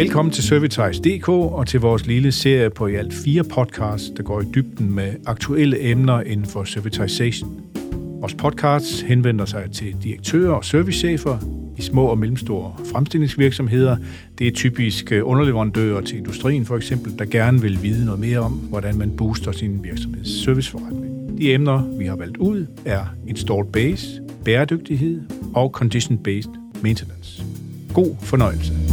Velkommen til Servitize.dk og til vores lille serie på i alt fire podcasts, der går i dybden med aktuelle emner inden for servitization. Vores podcasts henvender sig til direktører og servicechefer i små og mellemstore fremstillingsvirksomheder. Det er typisk øh, underleverandører til industrien for eksempel, der gerne vil vide noget mere om, hvordan man booster sin virksomheds serviceforretning. De emner, vi har valgt ud, er installed base, bæredygtighed og condition-based maintenance. God fornøjelse.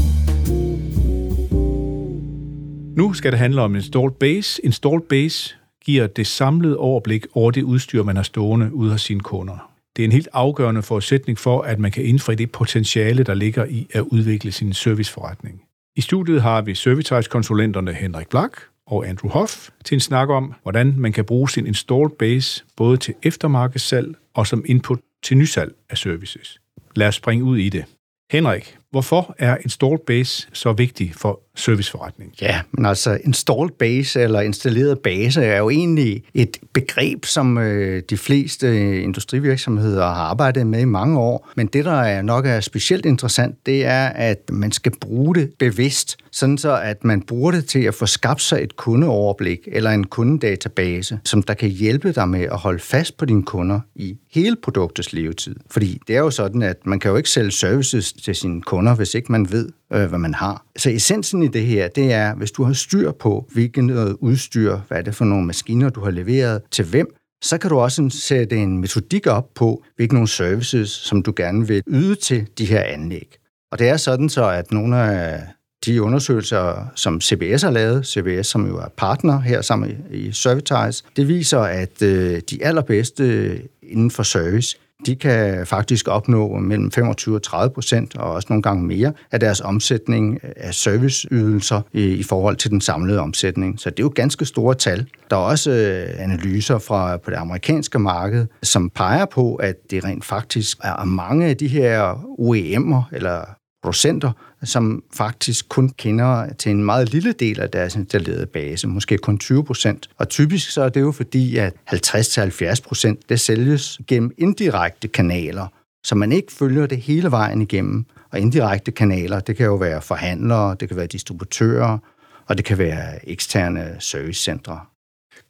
Nu skal det handle om installed base. Installed base giver det samlede overblik over det udstyr, man har stående ude hos sine kunder. Det er en helt afgørende forudsætning for, at man kan indfri det potentiale, der ligger i at udvikle sin serviceforretning. I studiet har vi Servitize-konsulenterne Henrik Blak og Andrew Hoff til en snak om, hvordan man kan bruge sin installed base både til eftermarkedssalg og som input til nysalg af services. Lad os springe ud i det. Henrik, hvorfor er installed base så vigtig for serviceforretning? Ja, men altså installed base eller installeret base er jo egentlig et begreb, som øh, de fleste øh, industrivirksomheder har arbejdet med i mange år. Men det, der er nok er specielt interessant, det er, at man skal bruge det bevidst, sådan så at man bruger det til at få skabt sig et kundeoverblik eller en kundedatabase, som der kan hjælpe dig med at holde fast på dine kunder i hele produktets levetid. Fordi det er jo sådan, at man kan jo ikke sælge services til sine kunder, hvis ikke man ved, øh, hvad man har. Så essensen i det her, det er, hvis du har styr på, hvilken noget udstyr, hvad er det for nogle maskiner, du har leveret til hvem, så kan du også sætte en metodik op på, hvilke nogle services, som du gerne vil yde til de her anlæg. Og det er sådan så, at nogle af de undersøgelser, som CBS har lavet, CBS som jo er partner her sammen i Servitize, det viser, at øh, de allerbedste inden for service, de kan faktisk opnå mellem 25 og 30 procent, og også nogle gange mere, af deres omsætning øh, af serviceydelser øh, i, forhold til den samlede omsætning. Så det er jo ganske store tal. Der er også øh, analyser fra på det amerikanske marked, som peger på, at det rent faktisk er mange af de her OEM'er, eller producenter, som faktisk kun kender til en meget lille del af deres installerede base, måske kun 20 procent. Og typisk så er det jo fordi, at 50-70 procent, det sælges gennem indirekte kanaler, så man ikke følger det hele vejen igennem. Og indirekte kanaler, det kan jo være forhandlere, det kan være distributører, og det kan være eksterne servicecentre.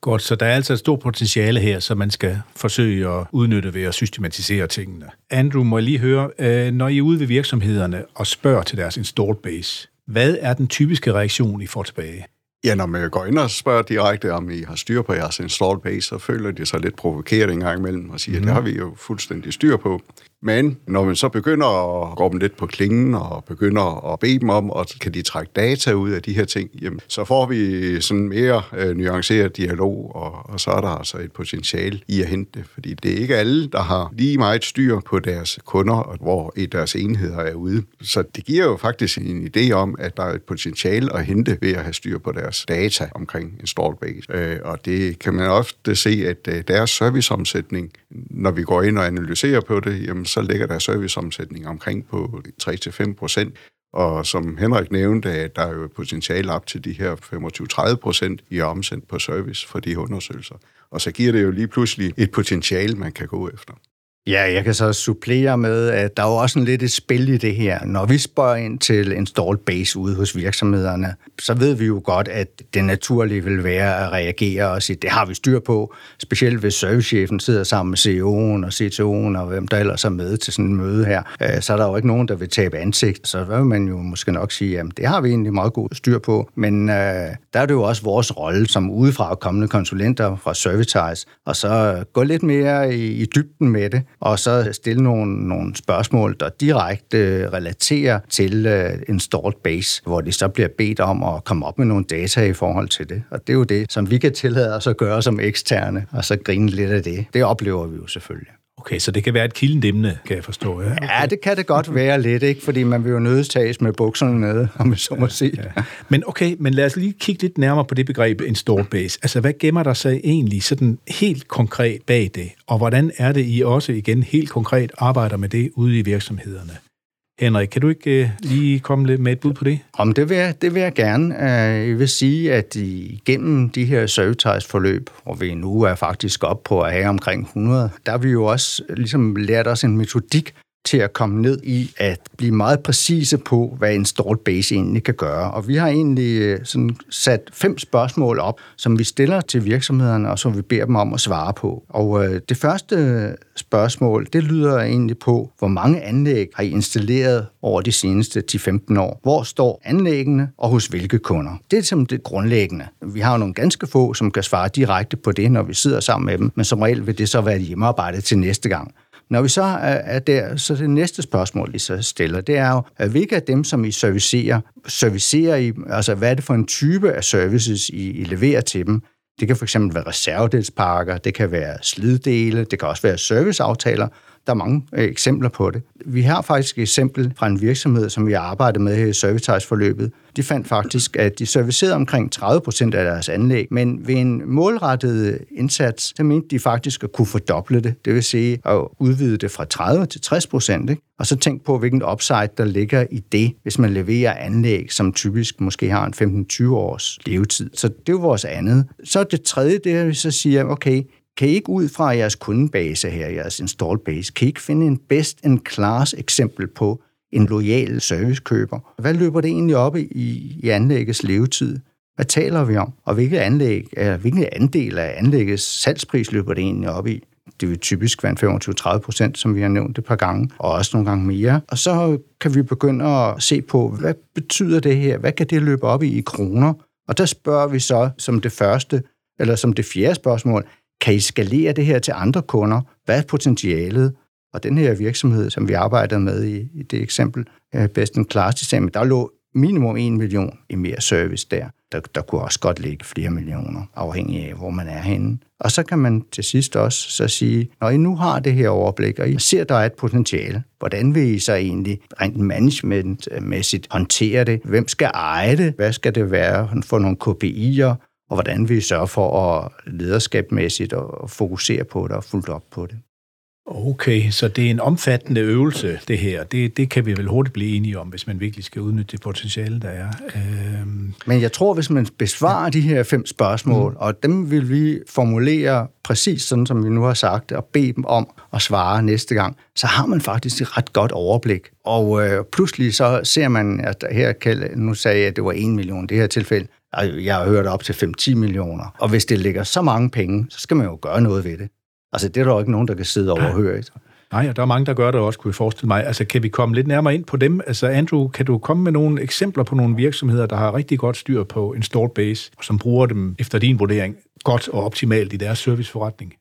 Godt, så der er altså et stort potentiale her, som man skal forsøge at udnytte ved at systematisere tingene. Andrew, må jeg lige høre, øh, når I er ude ved virksomhederne og spørger til deres installed base, hvad er den typiske reaktion, I får tilbage? Ja, når man går ind og spørger direkte, om I har styr på jeres installed base, så føler de sig lidt provokeret en gang imellem og siger, mm. at det har vi jo fuldstændig styr på. Men når man så begynder at gå dem lidt på klingen og begynder at bede dem om, og kan de trække data ud af de her ting, jamen, så får vi sådan mere øh, nuanceret dialog, og, og så er der altså et potentiale i at hente det. Fordi det er ikke alle, der har lige meget styr på deres kunder, og hvor et deres enheder er ude. Så det giver jo faktisk en idé om, at der er et potentiale at hente ved at have styr på deres data omkring install base. Øh, og det kan man ofte se, at øh, deres serviceomsætning, når vi går ind og analyserer på det, jamen, så ligger der serviceomsætning omkring på 3-5 procent. Og som Henrik nævnte, der er jo potentiale op til de her 25-30 procent i omsendt på service for de undersøgelser. Og så giver det jo lige pludselig et potentiale, man kan gå efter. Ja, jeg kan så supplere med, at der er jo også en lidt et spil i det her. Når vi spørger ind til install base ude hos virksomhederne, så ved vi jo godt, at det naturlige vil være at reagere og sige, det har vi styr på. Specielt hvis servicechefen sidder sammen med CEO'en og CTO'en og hvem der ellers er med til sådan en møde her, øh, så er der jo ikke nogen, der vil tabe ansigt. Så vil man jo måske nok sige, at det har vi egentlig meget god styr på. Men øh, der er det jo også vores rolle som udefra kommende konsulenter fra Servitize, og så gå lidt mere i, i dybden med det, og så stille nogle, nogle spørgsmål, der direkte relaterer til uh, installed base, hvor de så bliver bedt om at komme op med nogle data i forhold til det. Og det er jo det, som vi kan tillade os at gøre som eksterne, og så grine lidt af det. Det oplever vi jo selvfølgelig. Okay, så det kan være et kildendemne, kan jeg forstå. Ja, okay. ja det kan det godt være lidt, ikke? fordi man vil jo nødstages med bukserne nede, om man så må sige. Ja. Men okay, men lad os lige kigge lidt nærmere på det begreb install base. Altså, hvad gemmer der sig egentlig sådan helt konkret bag det? Og hvordan er det, I også igen helt konkret arbejder med det ude i virksomhederne? Henrik, kan du ikke øh, lige komme lidt med et bud på det? Om det vil, jeg, det vil jeg gerne. Øh, jeg vil sige, at igennem de her servitize-forløb, hvor vi nu er faktisk op på at have omkring 100, der har vi jo også ligesom lært os en metodik til at komme ned i at blive meget præcise på, hvad en installed base egentlig kan gøre. Og vi har egentlig øh, sådan sat fem spørgsmål op, som vi stiller til virksomhederne, og som vi beder dem om at svare på. Og øh, det første spørgsmål, det lyder egentlig på, hvor mange anlæg har I installeret over de seneste 10-15 år? Hvor står anlæggene, og hos hvilke kunder? Det er simpelthen det grundlæggende. Vi har jo nogle ganske få, som kan svare direkte på det, når vi sidder sammen med dem, men som regel vil det så være hjemmearbejde til næste gang. Når vi så er der, så det næste spørgsmål, I så stiller, det er jo, hvilke af dem, som I servicerer, servicerer I, altså hvad er det for en type af services, I, I leverer til dem? Det kan fx være reservedelspakker, det kan være sliddele, det kan også være serviceaftaler, der er mange øh, eksempler på det. Vi har faktisk et eksempel fra en virksomhed, som vi har arbejdet med her i servitice-forløbet. De fandt faktisk, at de servicerede omkring 30 procent af deres anlæg, men ved en målrettet indsats, så mente de faktisk at kunne fordoble det. Det vil sige at udvide det fra 30 til 60 procent. Og så tænk på, hvilken upside der ligger i det, hvis man leverer anlæg, som typisk måske har en 15-20 års levetid. Så det er jo vores andet. Så det tredje, det er, at vi så siger, okay, kan I ikke ud fra jeres kundebase her, jeres install base, kan I ikke finde en best in class eksempel på en lojal servicekøber? Hvad løber det egentlig op i, i anlæggets levetid? Hvad taler vi om? Og hvilke anlæg, eller hvilken andel af anlæggets salgspris løber det egentlig op i? Det vil typisk være 25-30 procent, som vi har nævnt et par gange, og også nogle gange mere. Og så kan vi begynde at se på, hvad betyder det her? Hvad kan det løbe op i i kroner? Og der spørger vi så som det første, eller som det fjerde spørgsmål, kan I skalere det her til andre kunder? Hvad er potentialet? Og den her virksomhed, som vi arbejdede med i, i det eksempel, Best in Class Design, der lå minimum 1 million i mere service der. der. Der kunne også godt ligge flere millioner, afhængig af, hvor man er henne. Og så kan man til sidst også så sige, når I nu har det her overblik, og I ser, der er et potentiale, hvordan vil I så egentlig rent managementmæssigt håndtere det? Hvem skal eje det? Hvad skal det være for nogle KPI'er? Og hvordan vi sørger for at lederskabmæssigt og fokusere på det og fuldt op på det. Okay, så det er en omfattende øvelse, det her. Det, det kan vi vel hurtigt blive enige om, hvis man virkelig skal udnytte det potentiale, der er. Øhm. Men jeg tror, hvis man besvarer de her fem spørgsmål, mm. og dem vil vi formulere præcis sådan, som vi nu har sagt, og bede dem om at svare næste gang, så har man faktisk et ret godt overblik. Og øh, pludselig så ser man, at her, nu sagde jeg, at det var en million i det her tilfælde, jeg har hørt op til 5-10 millioner. Og hvis det ligger så mange penge, så skal man jo gøre noget ved det. Altså, det er der jo ikke nogen, der kan sidde og overhøre. Nej, og der er mange, der gør det også, kunne jeg forestille mig. Altså, kan vi komme lidt nærmere ind på dem? Altså, Andrew, kan du komme med nogle eksempler på nogle virksomheder, der har rigtig godt styr på en stored base, og som bruger dem efter din vurdering godt og optimalt i deres serviceforretning?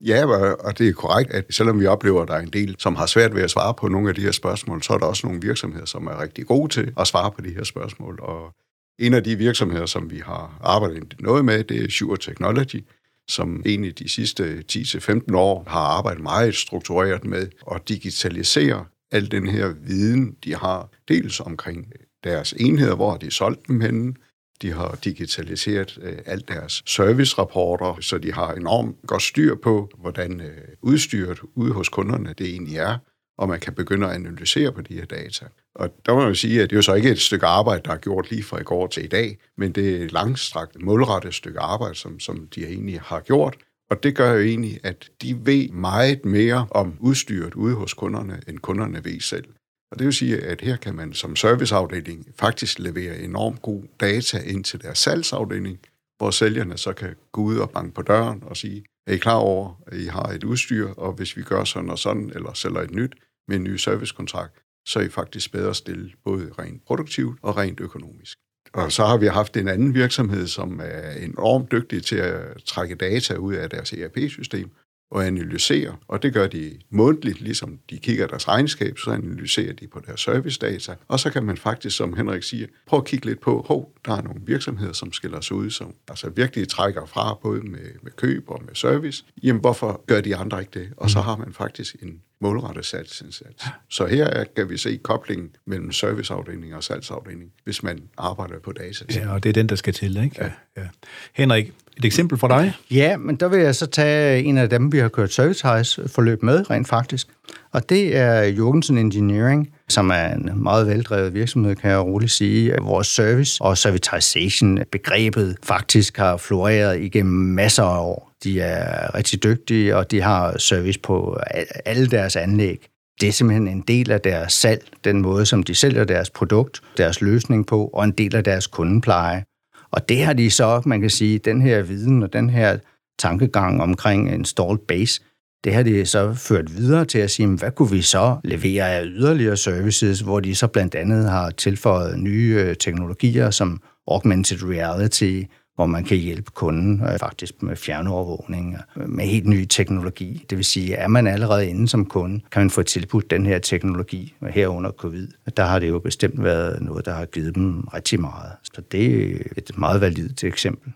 Ja, og det er korrekt, at selvom vi oplever, at der er en del, som har svært ved at svare på nogle af de her spørgsmål, så er der også nogle virksomheder, som er rigtig gode til at svare på de her spørgsmål. Og en af de virksomheder, som vi har arbejdet noget med, det er Sure Technology, som egentlig de sidste 10-15 år har arbejdet meget struktureret med at digitalisere al den her viden, de har dels omkring deres enheder, hvor de solgt dem henne. De har digitaliseret øh, alt deres servicerapporter, så de har enormt godt styr på, hvordan øh, udstyret ude hos kunderne det egentlig er og man kan begynde at analysere på de her data. Og der må man sige, at det er jo så ikke et stykke arbejde, der er gjort lige fra i går til i dag, men det er et langstrakt, målrettet stykke arbejde, som, som de egentlig har gjort. Og det gør jo egentlig, at de ved meget mere om udstyret ude hos kunderne, end kunderne ved selv. Og det vil sige, at her kan man som serviceafdeling faktisk levere enormt god data ind til deres salgsafdeling, hvor sælgerne så kan gå ud og banke på døren og sige, er I klar over, at I har et udstyr, og hvis vi gør sådan og sådan, eller sælger et nyt med en ny servicekontrakt, så er I faktisk bedre stillet, både rent produktivt og rent økonomisk. Og så har vi haft en anden virksomhed, som er enormt dygtig til at trække data ud af deres ERP-system, og analysere, og det gør de månedligt, ligesom de kigger deres regnskab, så analyserer de på deres servicedata, og så kan man faktisk, som Henrik siger, prøve at kigge lidt på, hov, der er nogle virksomheder, som skiller sig ud, som altså virkelig trækker fra, både med, med køb og med service. Jamen, hvorfor gør de andre ikke det? Og så mm. har man faktisk en målrettet salgsindsats. Så her kan vi se koblingen mellem serviceafdeling og salgsafdeling, hvis man arbejder på data. Ja, og det er den, der skal til, ikke? Ja. ja. Henrik, et eksempel fra dig? Ja, men der vil jeg så tage en af dem, vi har kørt service-forløb med, rent faktisk. Og det er Jorgensen Engineering, som er en meget veldrevet virksomhed, kan jeg roligt sige. Vores service og servitization-begrebet faktisk har floreret igennem masser af år. De er rigtig dygtige, og de har service på alle deres anlæg. Det er simpelthen en del af deres salg, den måde, som de sælger deres produkt, deres løsning på, og en del af deres kundepleje. Og det har de så, man kan sige, den her viden og den her tankegang omkring en installed base, det har de så ført videre til at sige, hvad kunne vi så levere af yderligere services, hvor de så blandt andet har tilføjet nye øh, teknologier som augmented reality, hvor man kan hjælpe kunden øh, faktisk med fjernovervågning, øh, med helt ny teknologi. Det vil sige, er man allerede inde som kunde, kan man få tilbudt den her teknologi herunder covid. Der har det jo bestemt været noget, der har givet dem rigtig meget. Så det er et meget validt eksempel.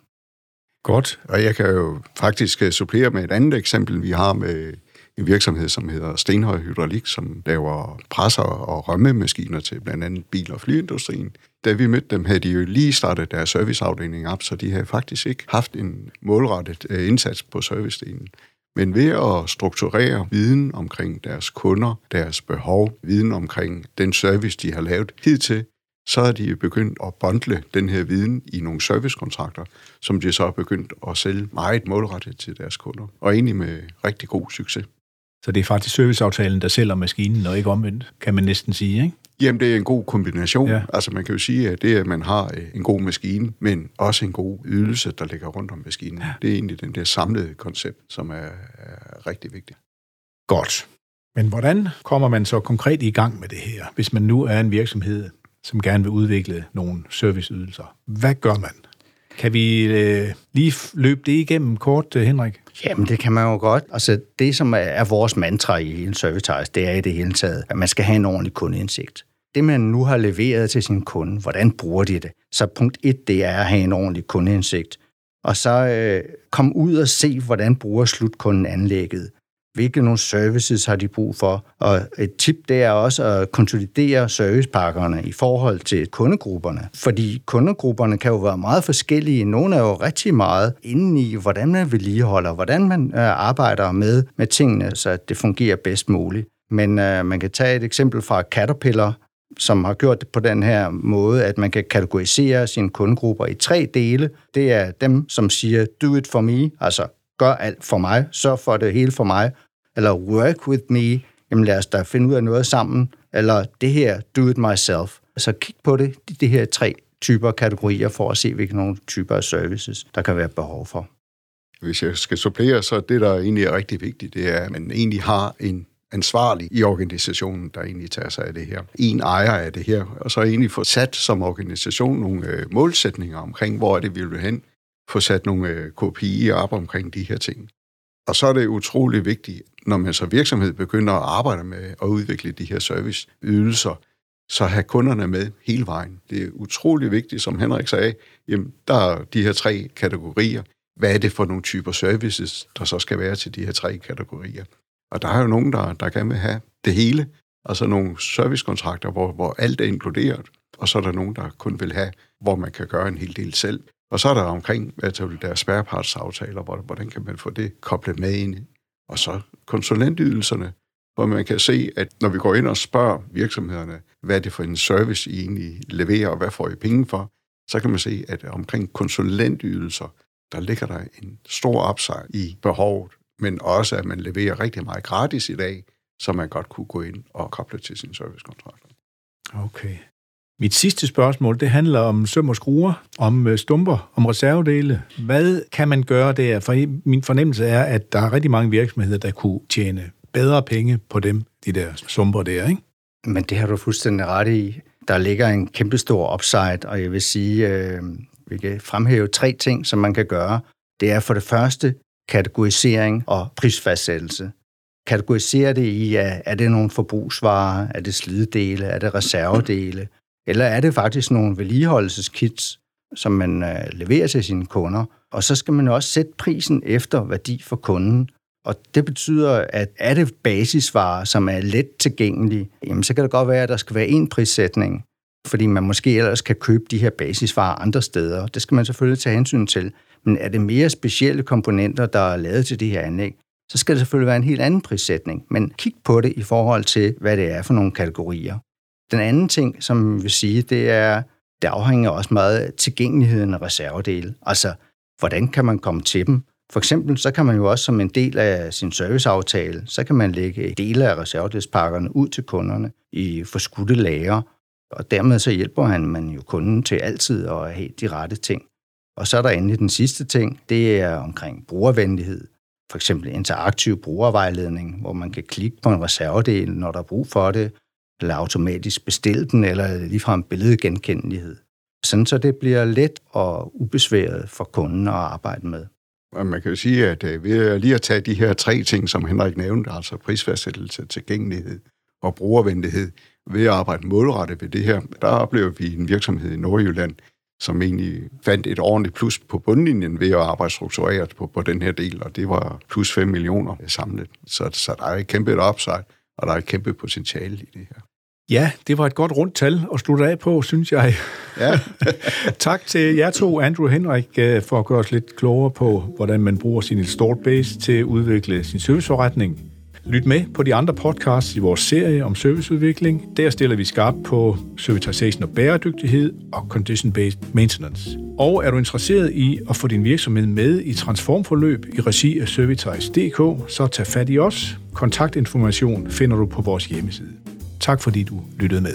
Godt, og jeg kan jo faktisk øh, supplere med et andet eksempel, vi har med virksomhed, som hedder Stenhøj Hydraulik, som laver presser og rømmemaskiner til blandt andet bil- og flyindustrien. Da vi mødte dem, havde de jo lige startet deres serviceafdeling op, så de havde faktisk ikke haft en målrettet øh, indsats på servicedelen. Men ved at strukturere viden omkring deres kunder, deres behov, viden omkring den service, de har lavet hidtil, så er de begyndt at bundle den her viden i nogle servicekontrakter, som de så er begyndt at sælge meget målrettet til deres kunder, og egentlig med rigtig god succes. Så det er faktisk serviceaftalen, der sælger maskinen, og ikke omvendt, kan man næsten sige, ikke? Jamen, det er en god kombination. Ja. Altså, man kan jo sige, at det, at man har øh, en god maskine, men også en god ydelse, der ligger rundt om maskinen, ja. det er egentlig den der samlede koncept, som er, er rigtig vigtigt. Godt. Men hvordan kommer man så konkret i gang med det her, hvis man nu er en virksomhed, som gerne vil udvikle nogle serviceydelser? Hvad gør man? Kan vi øh, lige løbe det igennem kort, øh, Henrik? Jamen, det kan man jo godt. Altså, det, som er vores mantra i hele Service det er i det hele taget, at man skal have en ordentlig kundeindsigt. Det, man nu har leveret til sin kunde, hvordan bruger de det? Så punkt et, det er at have en ordentlig kundeindsigt. Og så øh, kom ud og se, hvordan bruger slutkunden anlægget hvilke nogle services har de brug for. Og et tip, det er også at konsolidere servicepakkerne i forhold til kundegrupperne. Fordi kundegrupperne kan jo være meget forskellige. Nogle er jo rigtig meget inde i, hvordan man vedligeholder, hvordan man øh, arbejder med, med tingene, så det fungerer bedst muligt. Men øh, man kan tage et eksempel fra Caterpillar, som har gjort det på den her måde, at man kan kategorisere sine kundegrupper i tre dele. Det er dem, som siger, do it for me, altså gør alt for mig, sørg for det hele for mig, eller work with me, jamen lad os da finde ud af noget sammen, eller det her, do it myself. Så kig på det, de her tre typer kategorier, for at se, hvilke nogle typer af services, der kan være behov for. Hvis jeg skal supplere, så det, der egentlig er rigtig vigtigt, det er, at man egentlig har en ansvarlig i organisationen, der egentlig tager sig af det her. En ejer af det her, og så egentlig få sat som organisation nogle øh, målsætninger omkring, hvor er det, vi vil hen. Få sat nogle øh, KPI'er op omkring de her ting. Og så er det utrolig vigtigt, når man så virksomhed begynder at arbejde med at udvikle de her serviceydelser, så have kunderne med hele vejen. Det er utrolig vigtigt, som Henrik sagde, jamen, der er de her tre kategorier. Hvad er det for nogle typer services, der så skal være til de her tre kategorier? Og der er jo nogen, der, der gerne vil have det hele, altså nogle servicekontrakter, hvor, hvor alt er inkluderet, og så er der nogen, der kun vil have, hvor man kan gøre en hel del selv. Og så er der omkring, altså der spærrepartsaftaler, hvor, hvordan kan man få det koblet med ind. Og så konsulentydelserne, hvor man kan se, at når vi går ind og spørger virksomhederne, hvad er det for en service, I egentlig leverer, og hvad får I penge for, så kan man se, at omkring konsulentydelser, der ligger der en stor upside i behovet, men også, at man leverer rigtig meget gratis i dag, så man godt kunne gå ind og koble til sin servicekontrakt. Okay. Mit sidste spørgsmål, det handler om søm og skruer, om øh, stumper, om reservedele. Hvad kan man gøre der? For min fornemmelse er, at der er rigtig mange virksomheder, der kunne tjene bedre penge på dem, de der sumper der, ikke? Men det har du fuldstændig ret i. Der ligger en kæmpestor upside, og jeg vil sige, øh, vi kan fremhæve tre ting, som man kan gøre. Det er for det første kategorisering og prisfastsættelse. Kategorisere det i, er det nogle forbrugsvarer, er det slidedele, er det reservedele, eller er det faktisk nogle vedligeholdelseskits, som man øh, leverer til sine kunder? Og så skal man også sætte prisen efter værdi for kunden. Og det betyder, at er det basisvarer, som er let tilgængelige, jamen så kan det godt være, at der skal være en prissætning, fordi man måske ellers kan købe de her basisvarer andre steder. Det skal man selvfølgelig tage hensyn til. Men er det mere specielle komponenter, der er lavet til det her anlæg, så skal det selvfølgelig være en helt anden prissætning. Men kig på det i forhold til, hvad det er for nogle kategorier. Den anden ting, som vi vil sige, det er, det afhænger også meget af tilgængeligheden af reservedele. Altså, hvordan kan man komme til dem? For eksempel så kan man jo også som en del af sin serviceaftale, så kan man lægge dele af reservedelspakkerne ud til kunderne i forskudte lager, og dermed så hjælper han man jo kunden til altid at have de rette ting. Og så er der endelig den sidste ting, det er omkring brugervenlighed. For eksempel interaktiv brugervejledning, hvor man kan klikke på en reservedel, når der er brug for det, eller automatisk bestille den, eller ligefrem billedgenkendelighed. Sådan så det bliver let og ubesværet for kunden at arbejde med. Man kan jo sige, at øh, ved lige at tage de her tre ting, som Henrik nævnte, altså prisfastsættelse, tilgængelighed og brugervenlighed, ved at arbejde målrettet ved det her, der oplever vi en virksomhed i Nordjylland, som egentlig fandt et ordentligt plus på bundlinjen ved at arbejde struktureret på, på den her del, og det var plus 5 millioner samlet. Så, så der er et kæmpe upside, og der er et kæmpe potentiale i det her. Ja, det var et godt rundt tal at slutte af på, synes jeg. Ja. tak til jer to, Andrew og Henrik, øh, for at gøre os lidt klogere på, hvordan man bruger sin installed base til at udvikle sin serviceforretning. Lyt med på de andre podcasts i vores serie om serviceudvikling. Der stiller vi skarpt på servitization og bæredygtighed og condition-based maintenance. Og er du interesseret i at få din virksomhed med i transformforløb i regi af Servitize.dk, så tag fat i os. Kontaktinformation finder du på vores hjemmeside. Tak fordi du lyttede med.